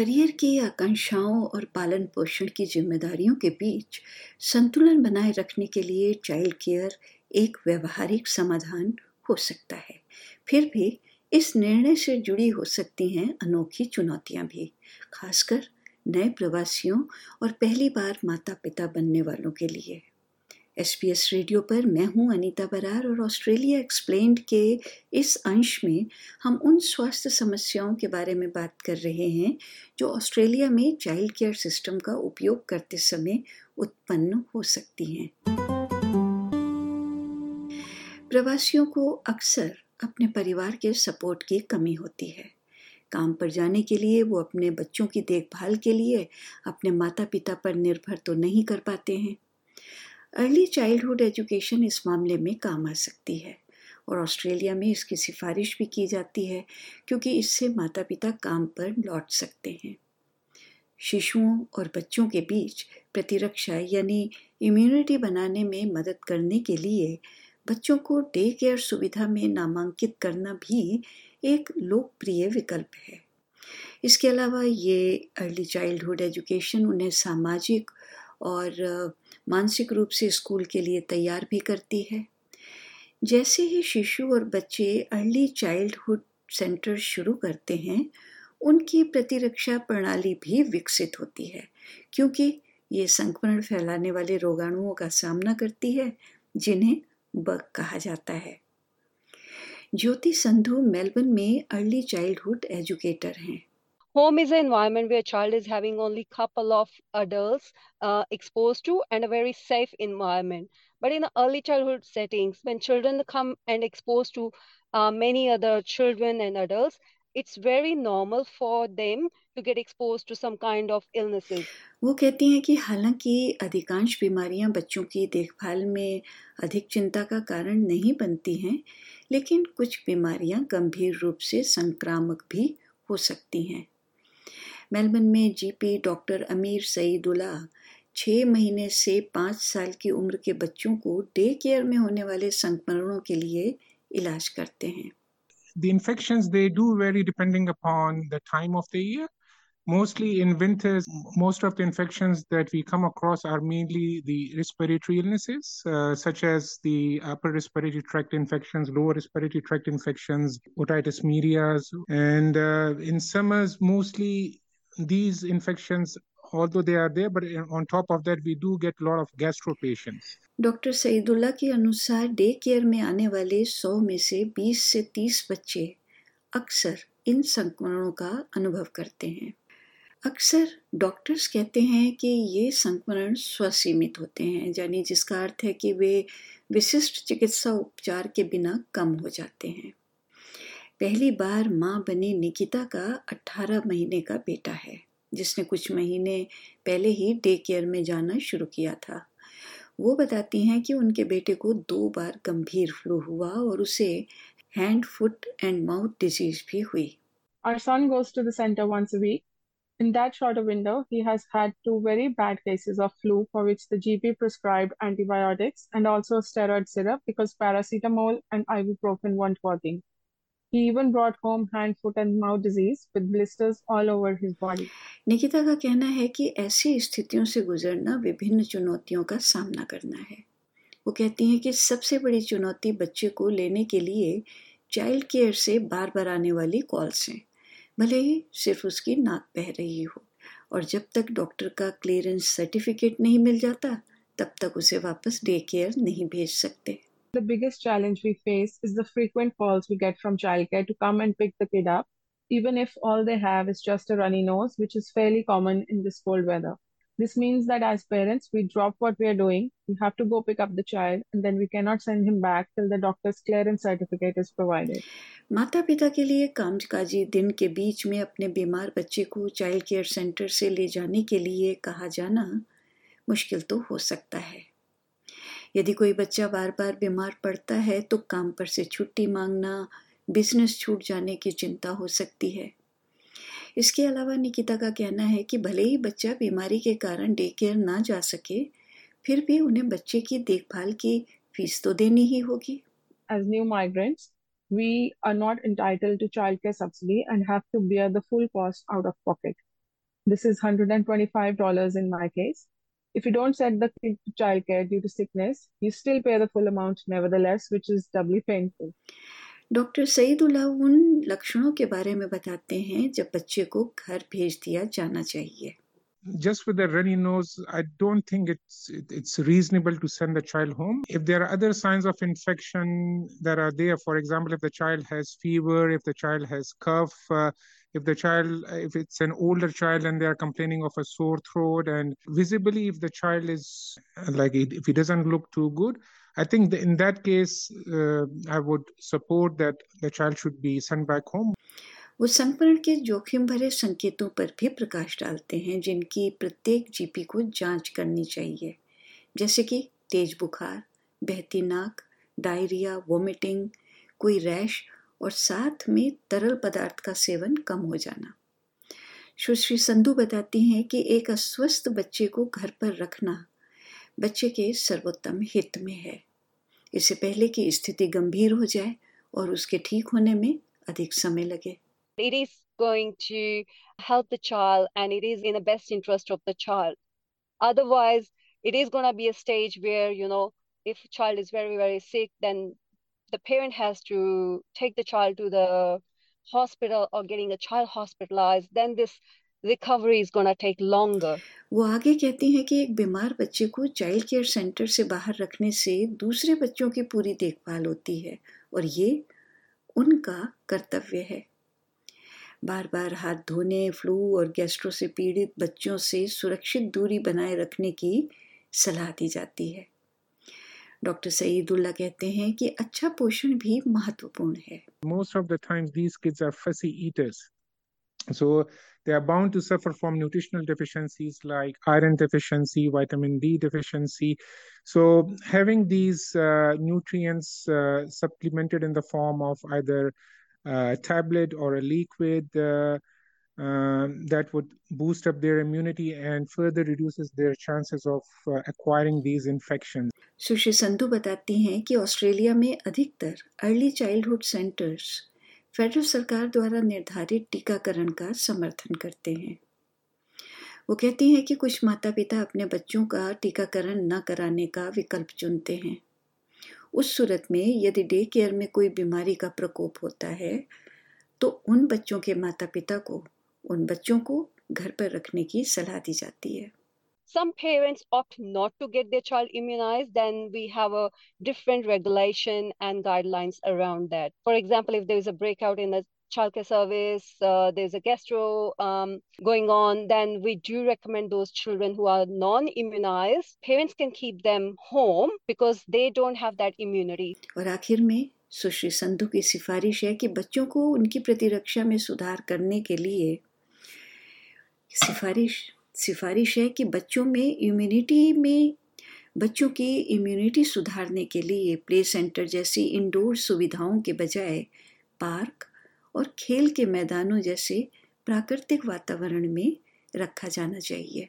Career की आकांक्षाओं और पालन पोषण की जिम्मेदारियों के बीच संतुलन बनाए रखने के लिए चाइल्ड केयर एक व्यवहारिक समाधान हो सकता है। फिर भी इस निर्णय से जुड़ी हो सकती हैं अनोखी चुनौतियाँ भी, खासकर नए प्रवासियों और पहली बार माता पिता बनने वालों के लिए। एस पी एस रेडियो पर मैं हूँ अनीता बरार और ऑस्ट्रेलिया एक्सप्लेन्ड के इस अंश में हम उन स्वास्थ्य समस्याओं के बारे में बात कर रहे हैं जो ऑस्ट्रेलिया में चाइल्ड केयर सिस्टम का उपयोग करते समय उत्पन्न हो सकती हैं। प्रवासियों को अक्सर अपने परिवार के सपोर्ट की कमी होती है। काम पर जाने के लिए वो अपने बच्चों की देखभाल के लिए अपने माता पिता पर निर्भर तो नहीं कर पाते हैं। अर्ली चाइल्डहुड एजुकेशन इस मामले में काम आ सकती है और ऑस्ट्रेलिया में इसकी सिफारिश भी की जाती है क्योंकि इससे माता पिता काम पर लौट सकते हैं। शिशुओं और बच्चों के बीच प्रतिरक्षा यानी इम्यूनिटी बनाने में मदद करने के लिए बच्चों को डे केयर सुविधा में नामांकित करना भी एक लोकप्रिय विकल्प है। इसके अलावा ये अर्ली चाइल्डहुड एजुकेशन उन्हें सामाजिक और मानसिक रूप से स्कूल के लिए तैयार भी करती है। जैसे ही शिशु और बच्चे अर्ली चाइल्डहुड सेंटर शुरू करते हैं, उनकी प्रतिरक्षा प्रणाली भी विकसित होती है, क्योंकि ये संक्रमण फैलाने वाले रोगाणुओं का सामना करती है, जिन्हें बग कहा जाता है। ज्योति संधु मेलबर्न में अर्ली चाइल्डहुड एजुकेटर हैं। Home is an environment where a child is having only couple of adults uh, exposed to and a very safe environment but in the early childhood settings when children come and exposed to uh, many other children and adults it's very normal for them to get exposed to some kind of illnesses वो कहती हैं कि हालाँकि अधिकांश बीमारियाँ बच्चों की देखभाल में अधिक चिंता का कारण नहीं बनती हैं लेकिन कुछ बीमारियाँ गंभीर रूप से संक्रामक भी हो सकती हैं मेलबर्न में जीपी डॉक्टर अमीर सईदुल्ला छः महीने से पाँच साल की उम्र के बच्चों को डे केयर में होने वाले संक्रमणों के लिए इलाज करते हैं The infections they do vary depending upon the time of the year. Mostly in winters, most of the infections that we come across are mainly the respiratory illnesses, uh, such as the upper respiratory tract infections, lower respiratory tract infections, otitis media. And uh, in summers, mostly these infections, although they are there, but on top of that, we do get a lot of gastro patients. Doctor Saeedullah के अनुसार day care में आने वाले 100 में से 20 से 30 बच्चे अक्सर इन संक्रमणों का अनुभव करते हैं अक्सर डॉक्टर्स कहते हैं कि ये संक्रमण स्वसीमित होते हैं यानी जिसका अर्थ है कि वे विशिष्ट चिकित्सा उपचार के बिना कम हो जाते हैं पहली बार माँ बनी निकिता का 18 महीने का बेटा है जिसने कुछ महीने पहले ही डे केयर में जाना शुरू किया था वो बताती हैं कि उनके बेटे को दो बार गंभीर फ्लू हुआ और उसे hand foot and mouth disease भी हुई Our son goes to the center once a week. In that shorter window, he has had two very bad cases of flu for which the GP prescribed antibiotics and also steroid syrup because paracetamol and ibuprofen weren't working. He even brought home hand, foot and mouth disease with blisters all over his body. Nikita का कहना है कि ऐसी स्थितियों से गुजरना विभिन्न चुनौतियों का सामना करना है। वो कहती हैं कि सबसे बड़ी चुनौती बच्चे को लेने के लिए चाइल्ड केयर से बार बार आने वाली कॉल्स हैं। भले ही सिर्फ़ उसकी नाक बह रही हो। और जब तक डॉक्टर का क्लियरेंस सर्टिफिकेट नहीं मिल जाता तब तक उसे वापस डे केयर नहीं भेज सकते। The biggest challenge we face is the frequent calls we get from childcare to come and pick the kid up, even if all they have is just a runny nose, which is fairly common in this cold weather. This means that as parents, we drop what we are doing, we have to go pick up the child, and then we cannot send him back till the doctor's clearance certificate is provided. माता पिता के लिए कामकाजी दिन के बीच में अपने बीमार बच्चे को चाइल्ड केयर सेंटर से ले जाने के लिए कहा जाना मुश्किल तो हो सकता है यदि कोई बच्चा बार बार बीमार पड़ता है तो काम पर से छुट्टी मांगना बिज़नेस छूट जाने की चिंता हो सकती है इसके अलावा निकिता का कहना है कि भले ही बच्चा बीमारी के कारण डे केयर ना जा सके फिर भी उन्हें बच्चे की देखभाल की फ़ीस तो देनी ही होगी As new migrants, we are not entitled to childcare subsidy and have to bear the full cost out of pocket. This is $125 in my case. If you don't send the kid to childcare due to sickness, you still pay the full amount nevertheless, which is doubly painful. Doctor Saidulla उन लक्षणों के बारे में बताते हैं जब बच्चे को घर भेज दिया जाना चाहिए just with a runny nose, I don't think it's it's reasonable to send the child home. If there are other signs of infection that are there, for example, if the child has fever, if the child has cough, uh, if the child, if it's an older child and they are complaining of a sore throat, and visibly if the child is like if he doesn't look too good, I think in that case, uh, I would support that the child should be sent back home. वो संक्रमण के जोखिम भरे संकेतों पर भी प्रकाश डालते हैं जिनकी प्रत्येक जीपी को जांच करनी चाहिए जैसे कि तेज बुखार बहती नाक डायरिया वोमिटिंग कोई रैश और साथ में तरल पदार्थ का सेवन कम हो जाना। सुश्री संधु बताती हैं कि एक अस्वस्थ बच्चे को घर पर रखना बच्चे के सर्वोत्तम हित में है। इससे पहले कि स्थिति गंभीर हो जाए और उसके ठीक होने में अधिक समय लगे। It is going to help the child and it is in the best interest of the child otherwise it the parent has to take the child to the hospital or getting a child hospitalized, then this recovery is going to take longer. वो आगे कहती हैं कि एक बीमार बच्चे को child care centre से बाहर रखने से दूसरे बच्चों की पूरी देखभाल होती है और ये उनका कर्तव्य है। बार बार हाथ धोने फ्लू और गैस्ट्रो से पीड़ित बच्चों से सुरक्षित दूरी बनाए रखने की सलाह दी जाती है। डॉक्टर सईदुल्ला कहते हैं कि अच्छा पोषण भी महत्वपूर्ण है most of the times these kids are fussy eaters so they are bound to suffer from nutritional deficiencies like iron deficiency vitamin d deficiency so having these uh, nutrients uh, supplemented in the form of either a tablet or a liquid uh, Um, that would boost up their immunity and further reduces their chances of uh, acquiring these infections. Sushri Sandhu बताती हैं कि Australia में अधिकतर early childhood centres federal सरकार द्वारा निर्धारित टीकाकरण का समर्थन करते हैं वो कहती हैं कि कुछ माता पिता अपने बच्चों का टीकाकरण न कराने का विकल्प चुनते हैं उस सूरत में यदि डे केयर में कोई बीमारी का प्रकोप होता है तो उन बच्चों के माता पिता को उन बच्चों को घर पर रखने की सलाह दी जाती है some parents opt not to get their child immunized, then we have a different regulation and guidelines around that. For example, if there is a breakout in the childcare service, uh, there's a gastro um, going on, then we do recommend those children who are non-immunized. Parents can keep them home because they don't have that immunity. और आखिर में सुश्री संधु की सिफारिश है कि बच्चों को उनकी प्रतिरक्षा में सुधार करने के लिए सिफारिश सिफारिश है कि बच्चों में इम्यूनिटी में, बच्चों की इम्यूनिटी सुधारने के लिए प्ले सेंटर जैसी इंडोर सुविधाओं के बजाय पार्क और खेल के मैदानों जैसे प्राकृतिक वातावरण में रखा जाना चाहिए।